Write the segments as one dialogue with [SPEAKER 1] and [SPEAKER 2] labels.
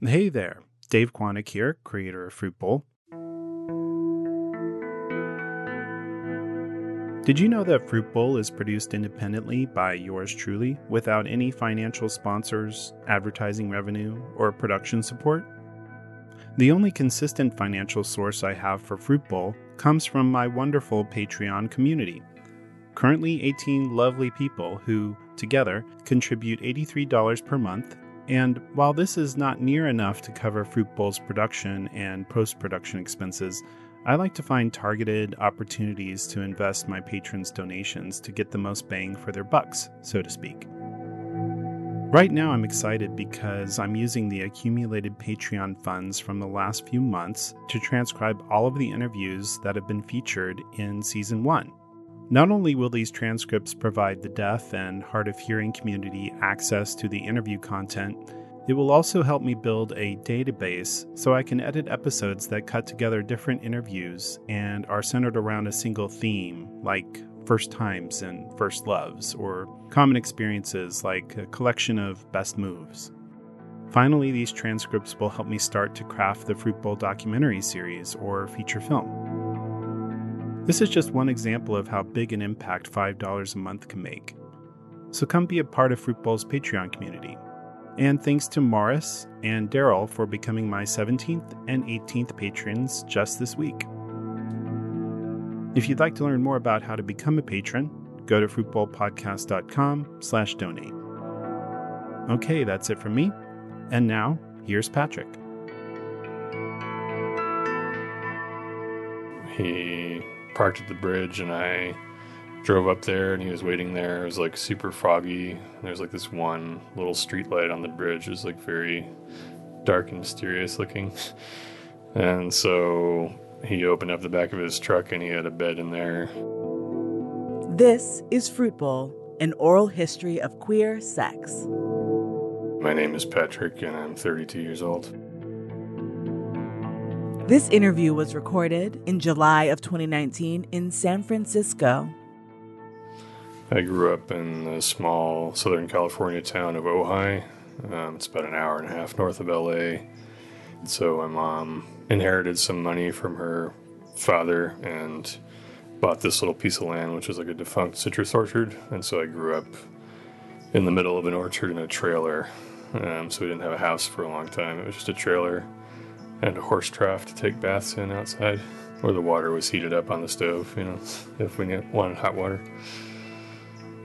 [SPEAKER 1] Hey there, Dave Quantick here, creator of Fruit Bowl. Did you know that Fruit Bowl is produced independently by yours truly without any financial sponsors, advertising revenue, or production support? The only consistent financial source I have for Fruit Bowl comes from my wonderful Patreon community. Currently, 18 lovely people who, together, contribute $83 per month. And while this is not near enough to cover Fruit Bowl's production and post production expenses, I like to find targeted opportunities to invest my patrons' donations to get the most bang for their bucks, so to speak. Right now, I'm excited because I'm using the accumulated Patreon funds from the last few months to transcribe all of the interviews that have been featured in Season 1. Not only will these transcripts provide the deaf and hard of hearing community access to the interview content, it will also help me build a database so I can edit episodes that cut together different interviews and are centered around a single theme, like first times and first loves, or common experiences like a collection of best moves. Finally, these transcripts will help me start to craft the Fruit Bowl documentary series or feature film. This is just one example of how big an impact $5 a month can make. So come be a part of Fruit Bowl's Patreon community. And thanks to Morris and Daryl for becoming my 17th and 18th patrons just this week. If you'd like to learn more about how to become a patron, go to fruitbowlpodcast.com slash donate. Okay, that's it from me. And now, here's Patrick.
[SPEAKER 2] He parked at the bridge and I drove up there and he was waiting there. It was like super foggy. There's like this one little street light on the bridge. It was like very dark and mysterious looking. And so he opened up the back of his truck and he had a bed in there.
[SPEAKER 3] This is Fruit Bowl, an oral history of queer sex.
[SPEAKER 2] My name is Patrick and I'm 32 years old.
[SPEAKER 3] This interview was recorded in July of 2019 in San Francisco.
[SPEAKER 2] I grew up in the small Southern California town of Ojai. Um, it's about an hour and a half north of LA. So my mom inherited some money from her father and bought this little piece of land, which was like a defunct citrus orchard. And so I grew up in the middle of an orchard in a trailer. Um, so we didn't have a house for a long time. It was just a trailer and a horse trough to take baths in outside, where the water was heated up on the stove, you know, if we wanted hot water.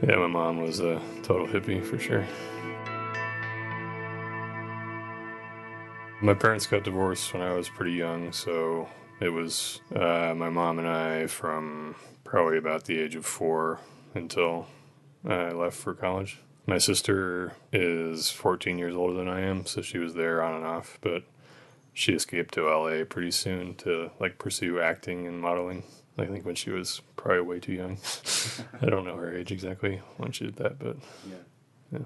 [SPEAKER 2] Yeah, my mom was a total hippie for sure. My parents got divorced when I was pretty young, so it was uh, my mom and I from probably about the age of four until I left for college. My sister is 14 years older than I am, so she was there on and off, but she escaped to LA pretty soon to like pursue acting and modeling. I think when she was probably way too young. I don't know her age exactly when she did that, but yeah. yeah.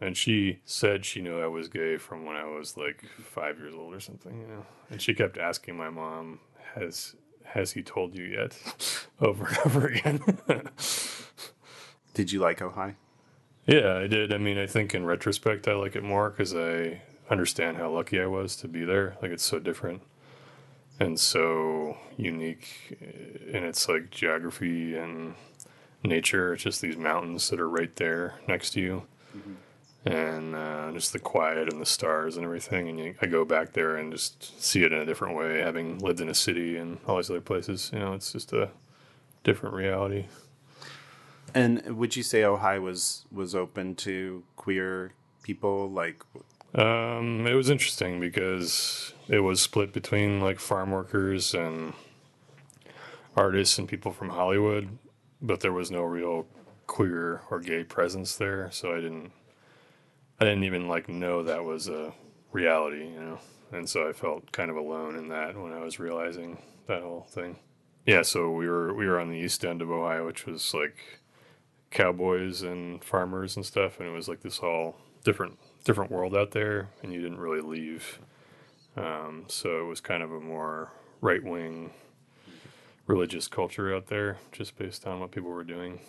[SPEAKER 2] And she said she knew I was gay from when I was like five years old or something, you know. And she kept asking my mom, "Has has he told you yet?" over and over again.
[SPEAKER 1] did you like Ojai?
[SPEAKER 2] Yeah, I did. I mean, I think in retrospect, I like it more because I understand how lucky I was to be there. Like it's so different and so unique in its like geography and nature. It's just these mountains that are right there next to you, mm-hmm. and uh, just the quiet and the stars and everything. And you, I go back there and just see it in a different way, having lived in a city and all these other places. You know, it's just a different reality.
[SPEAKER 1] And would you say Ojai was was open to queer people? Like,
[SPEAKER 2] um, it was interesting because it was split between like farm workers and artists and people from Hollywood, but there was no real queer or gay presence there, so I didn't I didn't even like know that was a reality, you know. And so I felt kind of alone in that when I was realizing that whole thing. Yeah, so we were we were on the east end of Ojai, which was like cowboys and farmers and stuff, and it was like this all different different world out there, and you didn't really leave. Um, so it was kind of a more right wing religious culture out there, just based on what people were doing.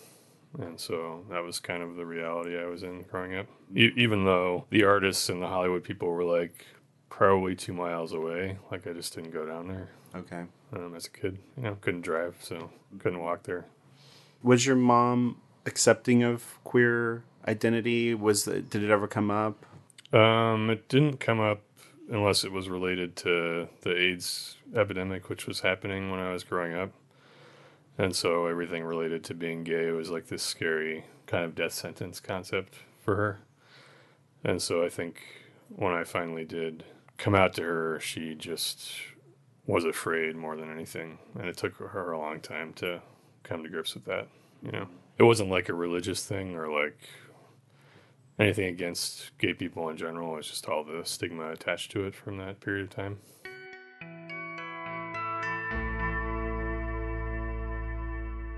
[SPEAKER 2] And so that was kind of the reality I was in growing up. E- even though the artists and the Hollywood people were like probably two miles away. Like I just didn't go down there
[SPEAKER 1] Okay.
[SPEAKER 2] um, as a kid. You know, couldn't drive, so couldn't walk there.
[SPEAKER 1] Was your mom accepting of queer identity? Was the, did it ever come up?
[SPEAKER 2] Um, it didn't come up unless it was related to the AIDS epidemic, which was happening when I was growing up. And so everything related to being gay was like this scary kind of death sentence concept for her. And so I think when I finally did come out to her, she just was afraid more than anything. And it took her a long time to come to grips with that. You know, it wasn't like a religious thing or like anything against gay people in general. It's just all the stigma attached to it from that period of time.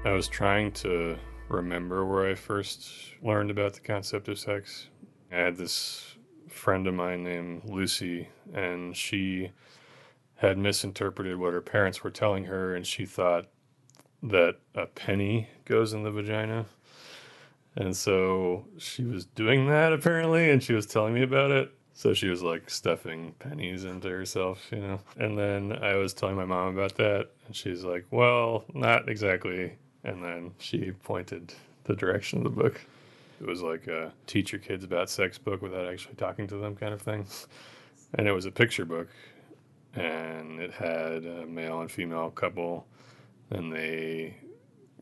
[SPEAKER 2] I was trying to remember where I first learned about the concept of sex. I had this friend of mine named Lucy, and she had misinterpreted what her parents were telling her, and she thought that a penny goes in the vagina. And so she was doing that apparently, and she was telling me about it. So she was like stuffing pennies into herself, you know. And then I was telling my mom about that, and she's like, "Well, not exactly." And then she pointed the direction of the book. It was like a teach your kids about sex book without actually talking to them kind of thing. And it was a picture book, and it had a male and female couple, and they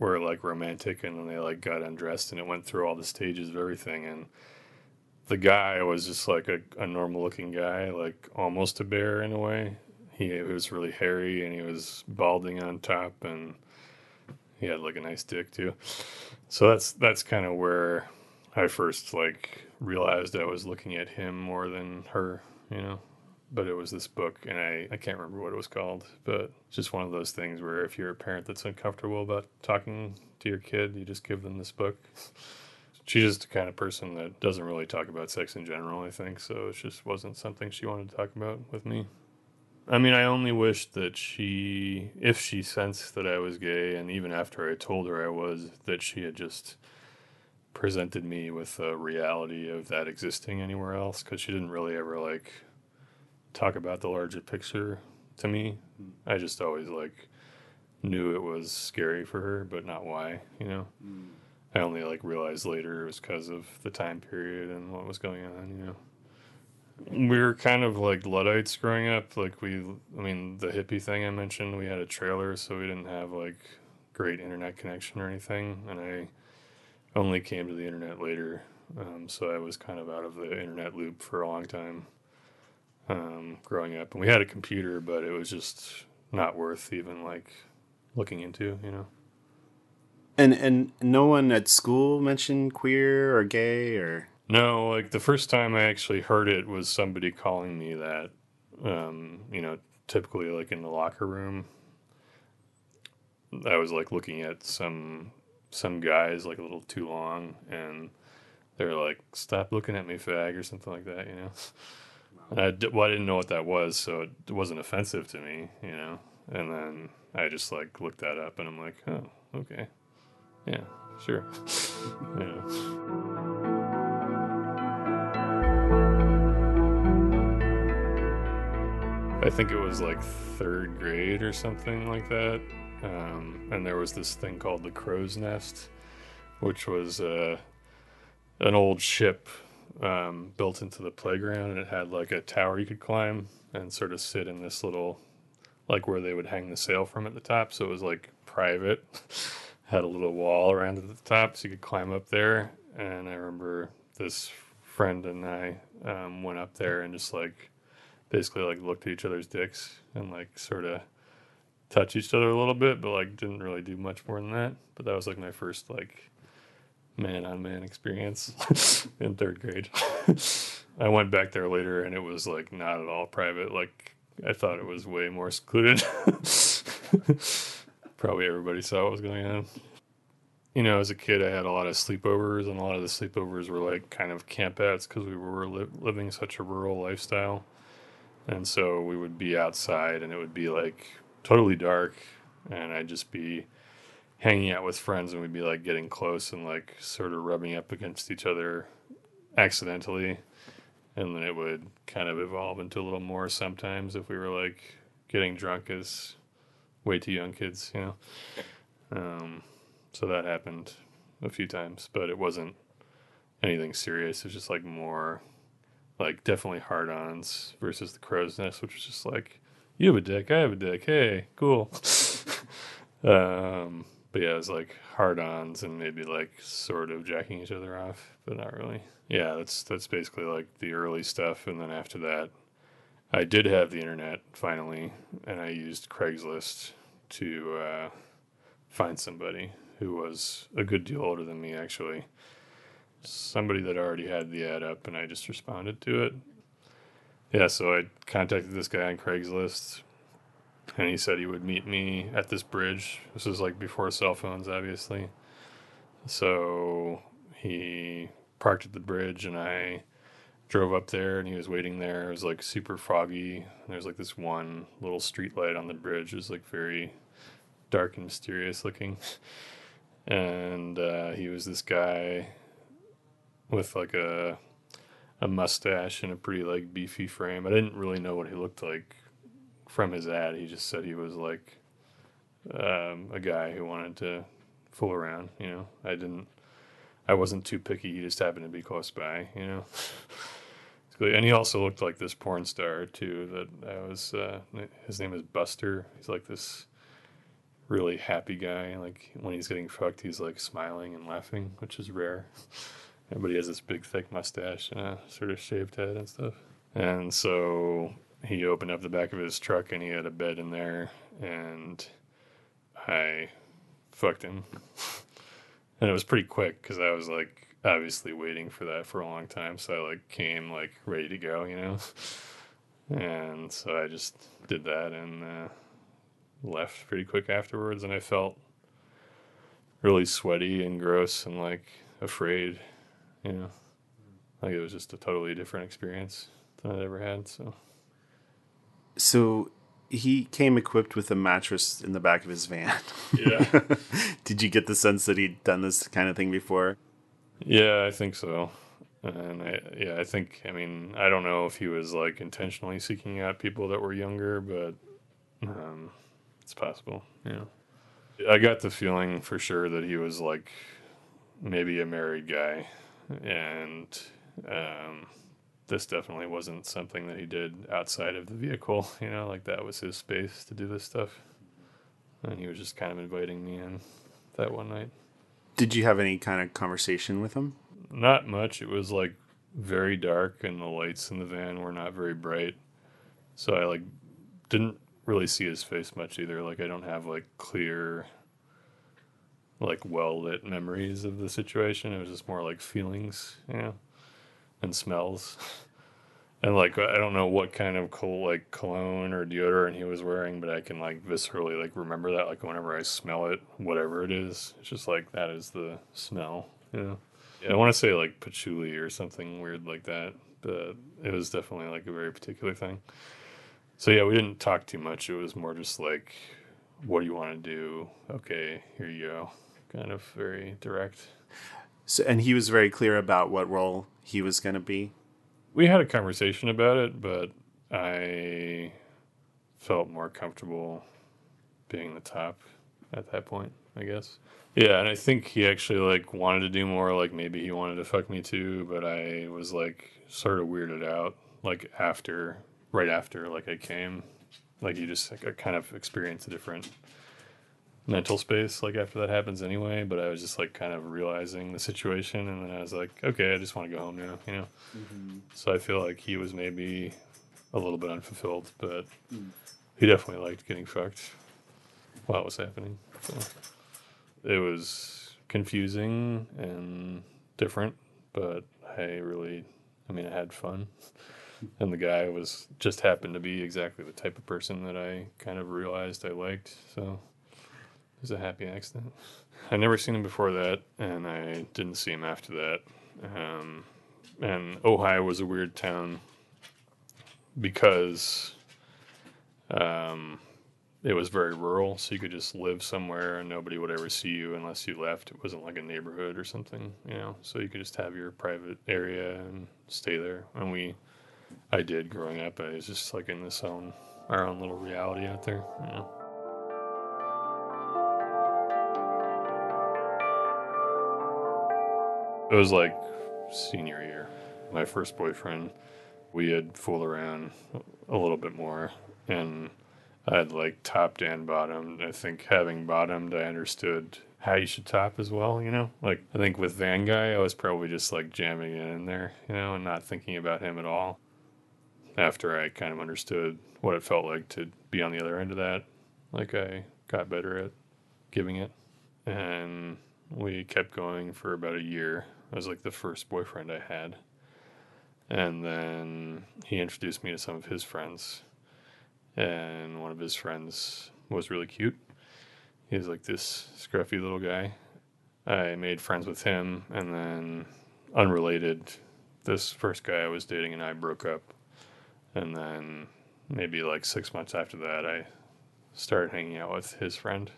[SPEAKER 2] were like romantic and then they like got undressed and it went through all the stages of everything and the guy was just like a, a normal looking guy like almost a bear in a way. He, he was really hairy and he was balding on top and he had like a nice dick too. So that's that's kind of where i first like realized i was looking at him more than her you know but it was this book and I, I can't remember what it was called but just one of those things where if you're a parent that's uncomfortable about talking to your kid you just give them this book. She's just the kind of person that doesn't really talk about sex in general i think so it just wasn't something she wanted to talk about with me. I mean i only wish that she if she sensed that i was gay and even after i told her i was that she had just presented me with a reality of that existing anywhere else because she didn't really ever like talk about the larger picture to me. I just always like knew it was scary for her, but not why, you know.
[SPEAKER 1] Mm.
[SPEAKER 2] I only like realized later it was because of the time period and what was going on, you know. We were kind of like Luddites growing up. Like we, I mean, the hippie thing I mentioned, we had a trailer, so we didn't have like great internet connection or anything. And I only came to the internet later, um, so I was kind of out of the internet loop for a long time um, growing up. And we had a computer, but it was just not worth even like looking into, you know.
[SPEAKER 1] And and no one at school mentioned queer or gay or
[SPEAKER 2] No, like the first time I actually heard it was somebody calling me that. Um, you know, typically like in the locker room. I was like looking at some some guys like a little too long and they're like, Stop looking at me, fag or something like that, you know. I, d- well, I didn't know what that was, so it wasn't offensive to me, you know. And then I just like looked that up and I'm like, oh, okay. Yeah, sure. yeah. I think it was like third grade or something like that. Um, and there was this thing called the Crow's Nest, which was uh, an old ship um, built into the playground, and it had like a tower you could climb and sort of sit in this little, like where they would hang the sail from at the top. So it was like private, had a little wall around at the top, so you could climb up there. And I remember this friend and I um, went up there and just like basically like looked at each other's dicks and like sort of touch each other a little bit, but like didn't really do much more than that. But that was like my first like man on man experience in third grade. I went back there later and it was like not at all private. Like I thought it was way more secluded. Probably everybody saw what was going on. You know, as a kid, I had a lot of sleepovers, and a lot of the sleepovers were like kind of campouts because we were li- living such a rural lifestyle. And so we would be outside and it would be like totally dark, and I'd just be hanging out with friends and we'd be like getting close and like sort of rubbing up against each other accidentally and then it would kind of evolve into a little more sometimes if we were like getting drunk as way too young kids, you know. Um, so that happened a few times, but it wasn't anything serious. It was just like more like definitely hard ons versus the crow's nest, which was just like, you have a dick, I have a dick, hey, cool. um, but yeah, it was like hard ons and maybe like sort of jacking each other off, but not really. Yeah, that's that's basically like the early stuff, and then after that, I did have the internet finally, and I used Craigslist to uh, find somebody who was a good deal older than me, actually. Somebody that already had the ad up, and I just responded to it. Yeah, so I contacted this guy on Craigslist, and he said he would meet me at this bridge. This was like before cell phones, obviously. So he parked at the bridge, and I drove up there, and he was waiting there. It was like super foggy. There's like this one little street light on the bridge. It was like very dark and mysterious looking. And uh, he was this guy with like a a mustache and a pretty like beefy frame. I didn't really know what he looked like from his ad. He just said he was like um, a guy who wanted to fool around. You know, I didn't. I wasn't too picky. He just happened to be close by. You know. and he also looked like this porn star too. That I was. Uh, his name is Buster. He's like this really happy guy. Like when he's getting fucked, he's like smiling and laughing, which is rare. Everybody has this big thick mustache and a sort of shaved head and stuff. And so he opened up the back of his truck and he had a bed in there and I fucked him. and it was pretty quick because I was like obviously waiting for that for a long time. So I like came like ready to go, you know. And so I just did that and uh, left pretty quick afterwards, and I felt really sweaty and gross and like afraid, you know. Like it was just a totally different experience than I'd ever had. So,
[SPEAKER 1] so he came equipped with a mattress in the back of his van.
[SPEAKER 2] Yeah.
[SPEAKER 1] Did you get the sense that he'd done this kind of thing before?
[SPEAKER 2] Yeah, I think so. And I, yeah, I think, I mean, I don't know if he was like intentionally seeking out people that were younger, but um, it's possible. Yeah. I got the feeling for sure that he was like maybe a married guy, and um, this definitely wasn't something that he did outside of the vehicle. You know, like that was his space to do this stuff, and he was just kind of inviting me in that one night.
[SPEAKER 1] Did you have any kind of conversation with him?
[SPEAKER 2] Not much. It was like very dark, and the lights in the van were not very bright, so I like didn't really see his face much either. Like I don't have like clear like well lit memories of the situation. It was just more like feelings, you know, and smells. and like I don't know what kind of col- like cologne or deodorant he was wearing, but I can like viscerally like remember that. Like whenever I smell it, whatever it is, it's just like that is the smell. You know, yeah, I want to say like patchouli or something weird like that, but it was definitely like a very particular thing. So yeah, we didn't talk too much. It was more just like, what do you want to do? Okay, here you go. Kind of very direct.
[SPEAKER 1] So, and he was very clear about what role he was going to be.
[SPEAKER 2] We had a conversation about it, but I felt more comfortable being the top at that point, I guess. Yeah, and I think he actually like wanted to do more. Like maybe he wanted to fuck me too, but I was like sort of weirded out. Like after right after like I came, like you just like, kind of experience a different mental space like after that happens anyway. But I was just like kind of realizing the situation, and then I was like, okay, I just want to go home now, you know. Mm-hmm. So I feel like he was maybe a little bit unfulfilled, but mm. he definitely liked getting fucked while it was happening. So it was confusing and different, but I really, I mean, I had fun and the guy was just happened to be exactly the type of person that I kind of realized I liked. So was a happy accident. I never seen him before that, and I didn't see him after that. Um, and Ojai was a weird town because um, it was very rural, so you could just live somewhere and nobody would ever see you unless you left. It wasn't like a neighborhood or something, you know. So you could just have your private area and stay there. And we, I did growing up. I was just like in this own our own little reality out there, you know. It was like senior year. My first boyfriend, we had fooled around a little bit more and I'd like topped and bottomed. I think having bottomed, I understood how you should top as well, you know? Like, I think with Van Guy, I was probably just like jamming it in there, you know, and not thinking about him at all. After I kind of understood what it felt like to be on the other end of that, like, I got better at giving it. And we kept going for about a year. Was like the first boyfriend I had. And then he introduced me to some of his friends and one of his friends was really cute. He was like this scruffy little guy. I made friends with him, and then unrelated, this first guy I was dating and I broke up. And then maybe like six months after that, I started hanging out with his friend.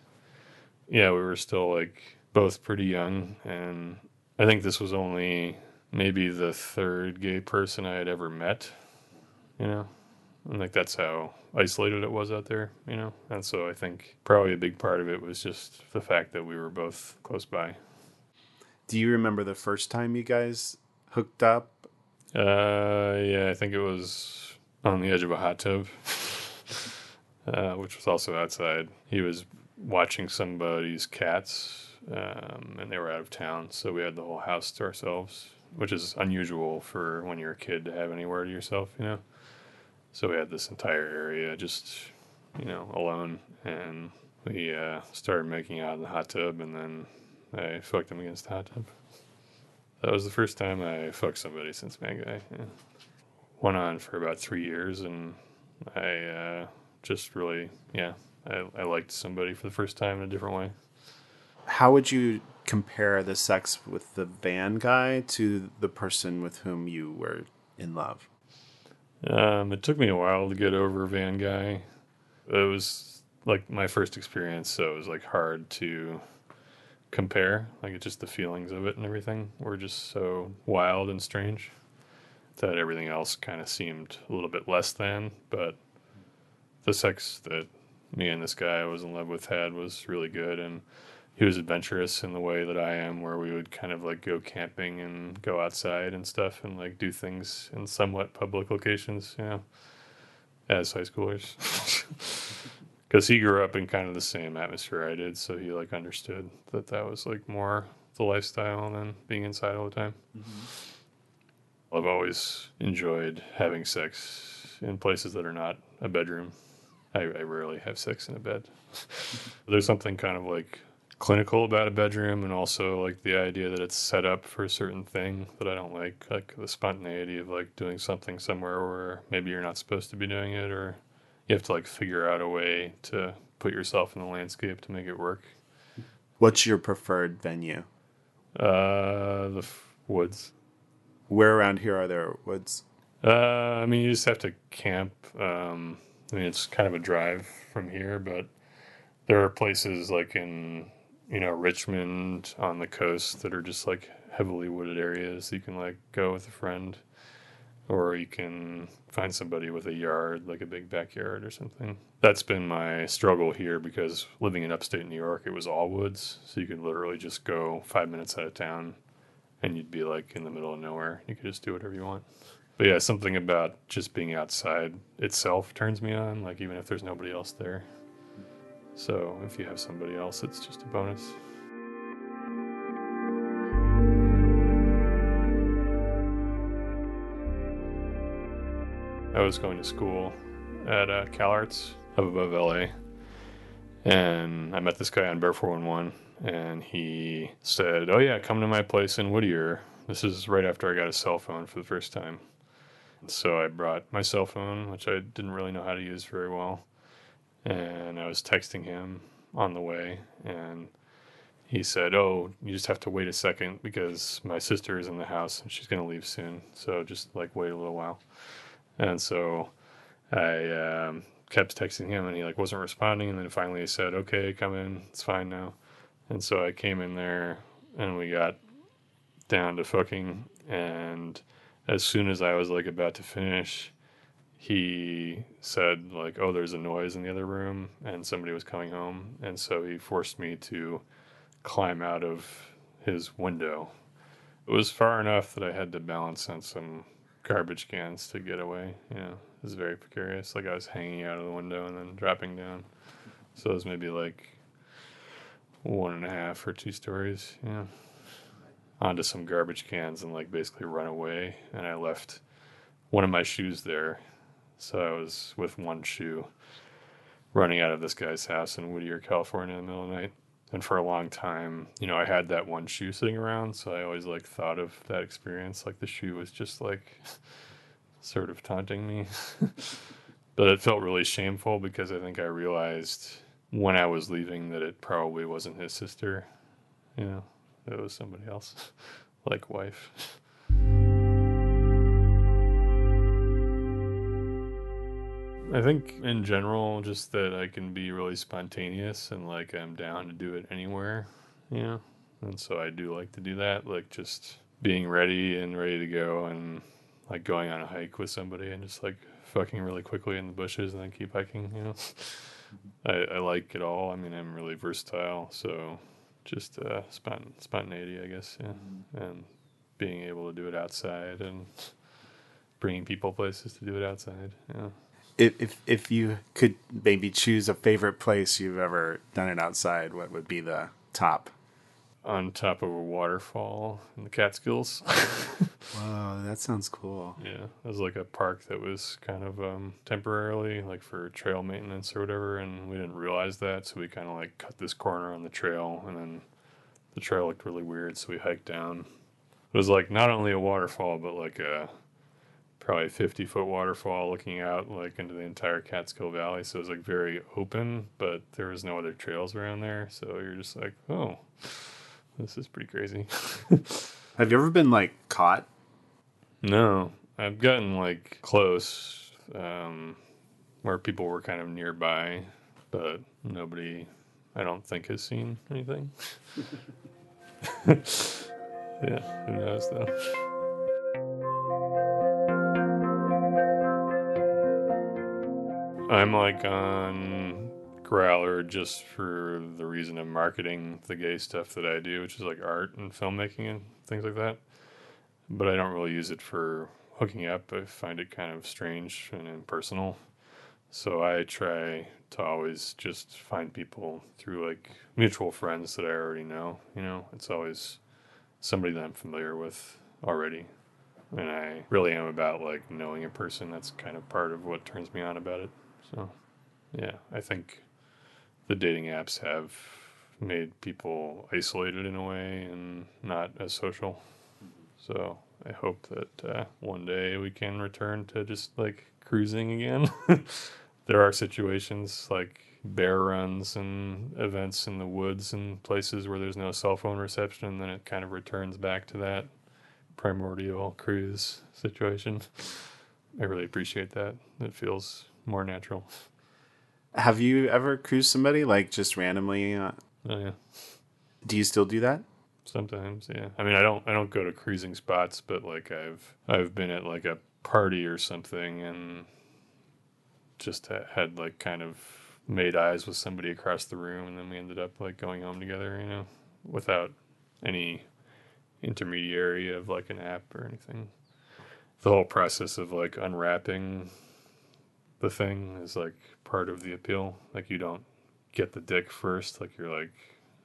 [SPEAKER 2] Yeah, we were still like both pretty young, and I think this was only maybe the third gay person I had ever met, you know? And like that's how isolated it was out there, you know. And so I think probably a big part of it was just the fact that we were both close by.
[SPEAKER 1] Do you remember the first time you guys hooked up?
[SPEAKER 2] Uh, yeah, I think it was on the edge of a hot tub, uh, which was also outside. He was watching somebody's cats, um, and they were out of town, so we had the whole house to ourselves, which is unusual for when you're a kid to have anywhere to yourself, you know. So we had this entire area just, you know, alone, and we uh, started making out in the hot tub, and then I fucked him against the hot tub. That was the first time I fucked somebody since Van Guy. Yeah. Went on for about three years, and I uh, just really, yeah, I, I liked somebody for the first time in a different way.
[SPEAKER 1] How would you compare the sex with the van guy to the person with whom you were in love?
[SPEAKER 2] Um, it took me a while to get over Van Guy. It was like my first experience, so it was like hard to compare. Like it's just the feelings of it and everything were just so wild and strange that everything else kind of seemed a little bit less than. But the sex that me and this guy I was in love with had was really good, and he was adventurous in the way that I am, where we would kind of like go camping and go outside and stuff and like do things in somewhat public locations, you know, as high schoolers. Because he grew up in kind of the same atmosphere I did, so he like understood that that was like more the lifestyle than being inside all the time. Mm-hmm. I've always enjoyed having sex in places that are not a bedroom. I, I rarely have sex in a bed. There's something kind of like clinical about a bedroom and also like the idea that it's set up for a certain thing that I don't like, like the spontaneity of like doing something somewhere where maybe you're not supposed to be doing it or you have to like figure out a way to put yourself in the landscape to make it work.
[SPEAKER 1] What's your preferred venue?
[SPEAKER 2] Uh, the f- woods.
[SPEAKER 1] Where around here are there woods?
[SPEAKER 2] Uh, I mean, you just have to camp. Um, I mean, it's kind of a drive from here, but there are places like in you know Richmond on the coast that are just like heavily wooded areas. You can like go with a friend, or you can find somebody with a yard, like a big backyard or something. That's been my struggle here because living in upstate New York, it was all woods, so you could literally just go five minutes out of town, and you'd be like in the middle of nowhere. You could just do whatever you want. But yeah, something about just being outside itself turns me on. Like even if there's nobody else there. So if you have somebody else, it's just a bonus. I was going to school at uh, CalArts up above LA, and I met this guy on Bear 411, and he said, "Oh yeah, come to my place in Whittier." This is right after I got a cell phone for the first time. So I brought my cell phone, which I didn't really know how to use very well and I was texting him on the way, and he said, "Oh, you just have to wait a second because my sister is in the house and she's to leave soon. So just like wait a little while." And so I um, kept texting him and he like wasn't responding and then finally he said okay come in it's fine now and so i came in there and we got down to fucking and as soon as i was like about to finish he said like oh there's a noise in the other room and somebody was coming home and so he forced me to climb out of his window it was far enough that i had to balance on some garbage cans to get away know it was very precarious. Like I was hanging out of the window and then dropping down. So it was maybe like one and a half or two stories, yeah. Onto some garbage cans and like basically run away. And I left one of my shoes there. So I was with one shoe running out of this guy's house in Whittier, California in the middle of the night. And for a long time, you know, I had that one shoe sitting around, so I always like thought of that experience. Like the shoe was just like sort of taunting me. but it felt really shameful because I think I realized when I was leaving that it probably wasn't his sister. You know, it was somebody else, like wife. I think in general, just that I can be really spontaneous and like I'm down to do it anywhere, you know? And so I do like to do that, like just being ready and ready to go and like going on a hike with somebody and just like fucking really quickly in the bushes and then keep hiking. You know, I, I like it all. I mean, I'm really versatile, so just uh, spont- spontaneity, I guess, yeah, mm-hmm. and being able to do it outside and bringing people places to do it outside. Yeah.
[SPEAKER 1] If, if if you could maybe choose a favorite place you've ever done it outside, what would be the top?
[SPEAKER 2] on top of a waterfall in the Catskills.
[SPEAKER 1] wow, that sounds cool.
[SPEAKER 2] Yeah, it was like a park that was kind of um, temporarily, like for trail maintenance or whatever, and we didn't realize that, so we kind of like cut this corner on the trail, and then the trail looked really weird, so we hiked down. It was like not only a waterfall, but like a probably 50 foot waterfall looking out like into the entire Catskill Valley. So it was like very open, but there was no other trails around there. So you're just like, oh, this is pretty crazy.
[SPEAKER 1] Have you ever been like caught?
[SPEAKER 2] No, I've gotten like close, um, where people were kind of nearby, but nobody, I don't think, has seen anything. yeah, who knows though. I'm like on Growlr just for the reason of marketing the gay stuff that I do, which is like art and filmmaking and things like that. But I don't really use it for hooking up. I find it kind of strange and impersonal. So I try to always just find people through like mutual friends that I already know. You know, it's always somebody that I'm familiar with already. And I really am about like knowing a person. That's kind of part of what turns me on about it. So, yeah, I think the dating apps have made people isolated in a way and not as social. So I hope that uh, one day we can return to just like cruising again. there are situations like bear runs and events in the woods and places where there's no cell phone reception, and then it kind of returns back to that primordial cruise situation. I really appreciate that. It feels more natural.
[SPEAKER 1] Have you ever cruised somebody like just randomly? Uh,
[SPEAKER 2] oh yeah.
[SPEAKER 1] Do you still do that?
[SPEAKER 2] Sometimes, yeah. I mean, I don't I don't go to cruising spots, but like I've I've been at like a party or something and just had like kind of made eyes with somebody across the room and then we ended up like going home together, you know, without any intermediary of like an app or anything. The whole process of like unwrapping the thing is like part of the appeal. Like you don't get the dick first. Like you're like,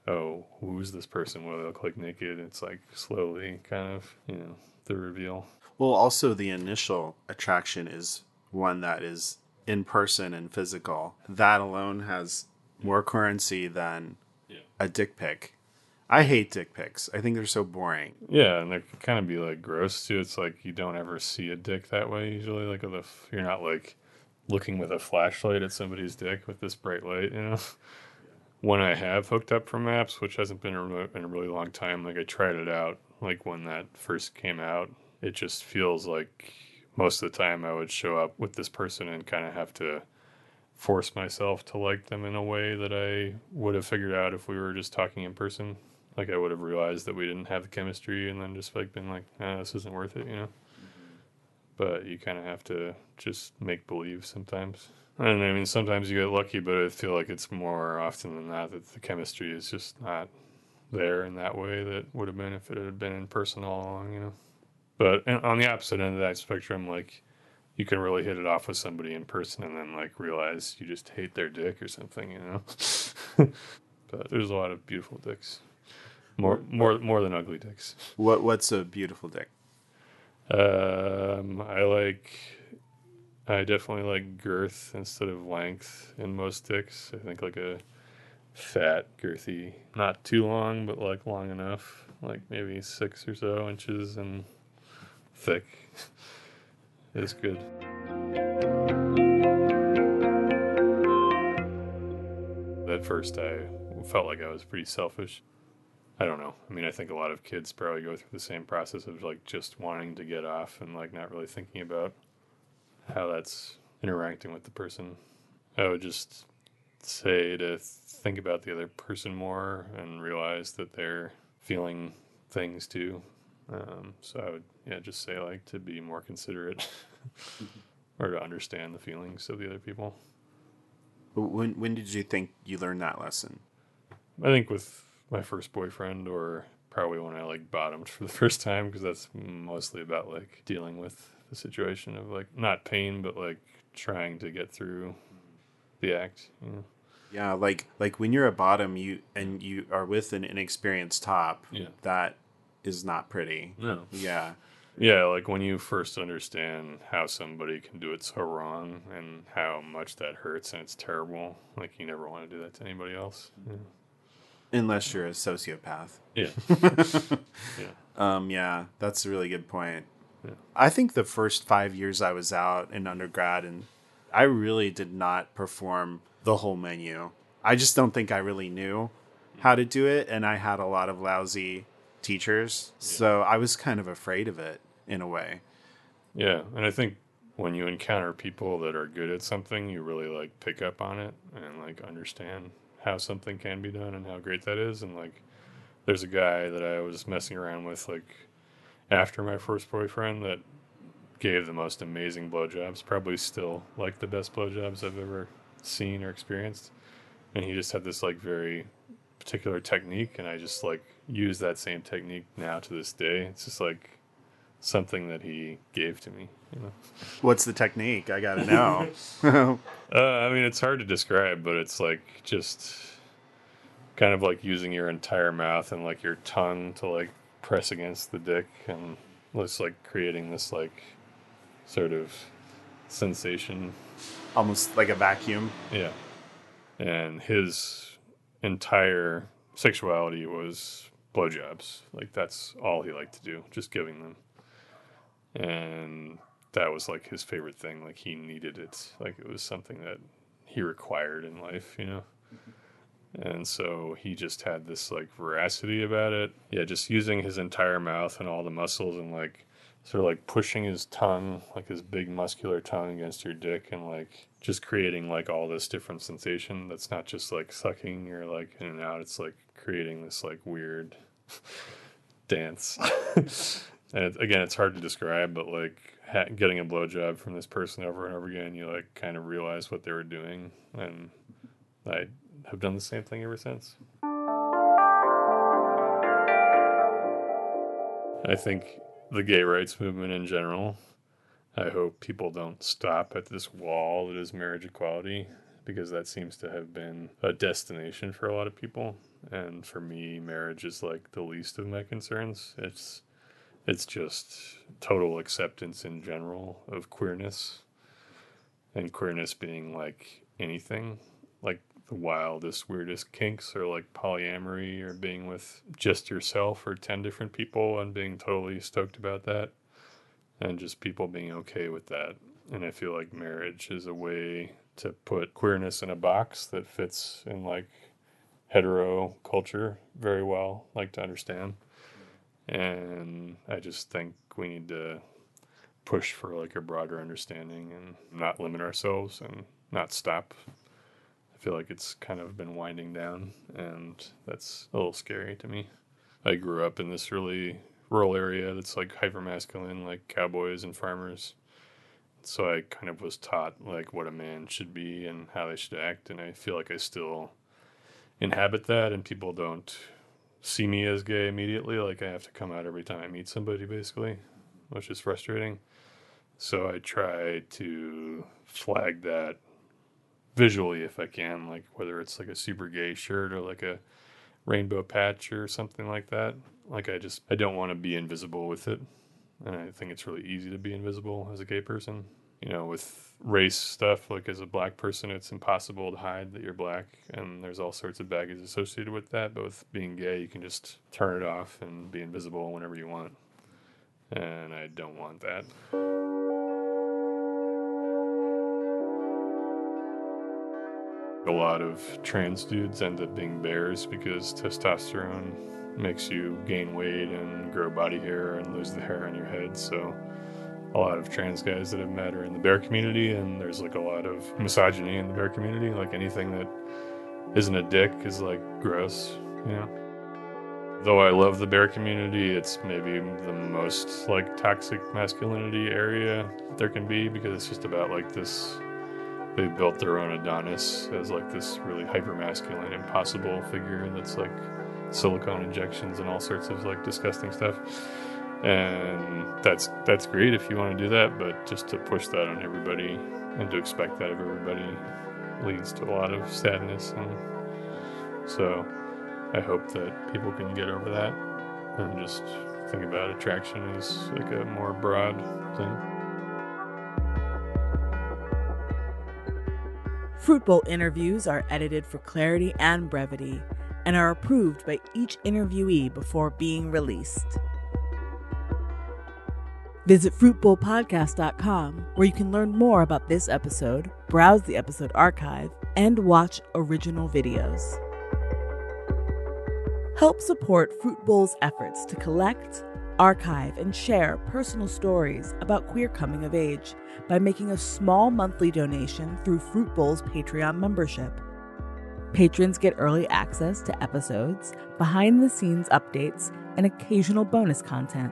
[SPEAKER 2] oh, who's this person? What do they look like naked? It's like slowly kind of, you know, the reveal.
[SPEAKER 1] Well, also the initial attraction is one that is in person and physical. That alone has more currency than yeah. a dick pic. I hate dick pics. I think they're so boring.
[SPEAKER 2] Yeah, and they can kind of be like gross too. It's like you don't ever see a dick that way usually. Like if you're not like looking with a flashlight at somebody's dick with this bright light, you know. when I have hooked up for maps, which hasn't been in a really long time, like I tried it out, like when that first came out, it just feels like most of the time I would show up with this person and kind of have to force myself to like them in a way that I would have figured out if we were just talking in person. Like I would have realized that we didn't have the chemistry and then just like been like, ah, this isn't worth it, you know? But you kind of have to just make believe sometimes. And I mean, sometimes you get lucky, but I feel like it's more often than not that the chemistry is just not there in that way that would have been if it had been in person all along, you know? But on the opposite end of that spectrum, like you can really hit it off with somebody in person and then like realize you just hate their dick or something, you know. but there's a lot of beautiful dicks, more more more than ugly dicks.
[SPEAKER 1] What what's a beautiful dick?
[SPEAKER 2] Um, I like. I definitely like girth instead of length in most dicks. I think like a fat, girthy, not too long, but like long enough, like maybe six or so inches and thick. is good. At first, I felt like I was pretty selfish. I don't know. I mean, I think a lot of kids probably go through the same process of like just wanting to get off and like not really thinking about how that's interacting with the person. I would just say to think about the other person more and realize that they're feeling things too. Um, so I would, yeah, just say like to be more considerate or to understand the feelings of the other people.
[SPEAKER 1] When when did you think you learned that lesson?
[SPEAKER 2] I think with my first boyfriend, or probably when I like bottomed for the first time, because that's mostly about like dealing with the situation of like not pain, but like trying to get through the act. You know?
[SPEAKER 1] Yeah, like like when you're a bottom, you and you are with an inexperienced top.
[SPEAKER 2] Yeah.
[SPEAKER 1] that is not pretty.
[SPEAKER 2] No.
[SPEAKER 1] Yeah.
[SPEAKER 2] Yeah, like when you first understand how somebody can do it so wrong and how much that hurts and it's terrible, like you never want to do that to anybody else. Yeah.
[SPEAKER 1] Unless you're a sociopath.
[SPEAKER 2] Yeah. yeah.
[SPEAKER 1] Um, yeah, that's a really good point.
[SPEAKER 2] Yeah.
[SPEAKER 1] I think the first five years I was out in undergrad, and I really did not perform the whole menu. I just don't think I really knew how to do it, and I had a lot of lousy teachers, so I was kind of afraid of it in a way.
[SPEAKER 2] Yeah, and I think when you encounter people that are good at something, you really like pick up on it and like understand how something can be done and how great that is. And like, there's a guy that I was messing around with like after my first boyfriend that gave the most amazing blowjobs, probably still like the best blowjobs I've ever seen or experienced. And he just had this like very particular technique, and I just like use that same technique now to this day. It's just like something that he gave to me. You know,
[SPEAKER 1] What's the technique? I gotta know.
[SPEAKER 2] uh, I mean, it's hard to describe, but it's like just kind of like using your entire mouth and like your tongue to like press against the dick and just like creating this like sort of sensation.
[SPEAKER 1] Almost like a vacuum.
[SPEAKER 2] Yeah. And his entire sexuality was blowjobs. Like that's all he liked to do, just giving them. And that was like his favorite thing. Like he needed it. Like it was something that he required in life, you know. And so he just had this like veracity about it. Yeah, just using his entire mouth and all the muscles and like sort of like pushing his tongue, like his big muscular tongue against your dick and like just creating like all this different sensation that's not just like sucking or like in and out. It's like creating this like weird dance. and it, again, it's hard to describe, but like ha- getting a blowjob from this person over and over again, you like kind of realize what they were doing. And I have done the same thing ever since. I think the gay rights movement in general. I hope people don't stop at this wall that is marriage equality because that seems to have been a destination for a lot of people. And for me, marriage is like the least of my concerns. It's it's just total acceptance in general of queerness and queerness being like anything like the wildest, weirdest kinks or like polyamory or being with just yourself or 10 different people and being totally stoked about that. And just people being okay with that. And I feel like marriage is a way to put queerness in a box that fits in like hetero culture very well, like to understand. And I just think we need to push for like a broader understanding and not limit ourselves and not stop. I feel like it's kind of been winding down, and that's a little scary to me. I grew up in this really rural area that's like hyper masculine, like cowboys and farmers. So I kind of was taught like what a man should be and how they should act, and I feel like I still inhabit that, and people don't see me as gay immediately. Like I have to come out every time I meet somebody, basically, which is frustrating. So I try to flag that visually if I can, like whether it's like a super gay shirt or like a rainbow patch or something like that. Like I just I don't want to be invisible with it. And I think it's really easy to be invisible as a gay person. You know, with race stuff, like as a black person, it's impossible to hide that you're black. And there's all sorts of baggage associated with that. But with being gay, you can just turn it off and be invisible whenever you want. And I don't want that. A lot of trans dudes end up being bears because testosterone makes you gain weight and grow body hair and lose the hair on your head. So, a lot of trans guys that I've met are in the bear community, and there's like a lot of misogyny in the bear community. Like anything that isn't a dick is like gross, you know. Though I love the bear community, it's maybe the most like toxic masculinity area there can be because it's just about like this they built their own Adonis as like this really hyper masculine, impossible figure that's like silicone injections and all sorts of like disgusting stuff. And that's that's great if you want to do that, but just to push that on everybody and to expect that of everybody leads to a lot of sadness. And so I hope that people can get over that and just think about attraction as like a more broad thing.
[SPEAKER 3] Fruit Bowl interviews are edited for clarity and brevity and are approved by each interviewee before being released. Visit fruitbowlpodcast.com where you can learn more about this episode, browse the episode archive, and watch original videos. Help support Fruit Bowl's efforts to collect, archive, and share personal stories about queer coming of age by making a small monthly donation through Fruit Bowl's Patreon membership. Patrons get early access to episodes, behind the scenes updates, and occasional bonus content.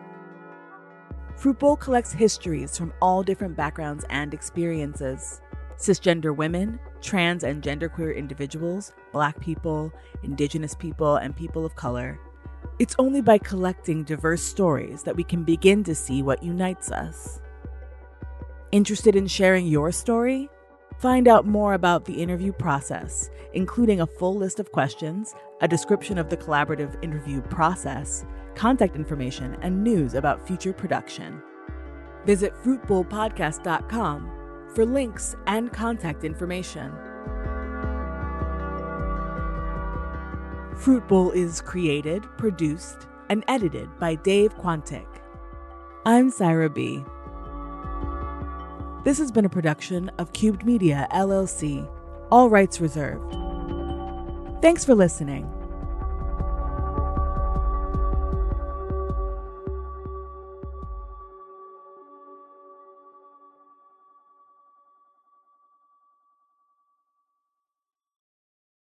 [SPEAKER 3] Fruit Bowl collects histories from all different backgrounds and experiences cisgender women, trans and genderqueer individuals, black people, indigenous people, and people of color. It's only by collecting diverse stories that we can begin to see what unites us. Interested in sharing your story? Find out more about the interview process, including a full list of questions, a description of the collaborative interview process, contact information, and news about future production. Visit fruitbowlpodcast.com for links and contact information. Fruit Bowl is created, produced, and edited by Dave Quantick. I'm Syra B. This has been a production of Cubed Media, LLC. All rights reserved. Thanks for listening.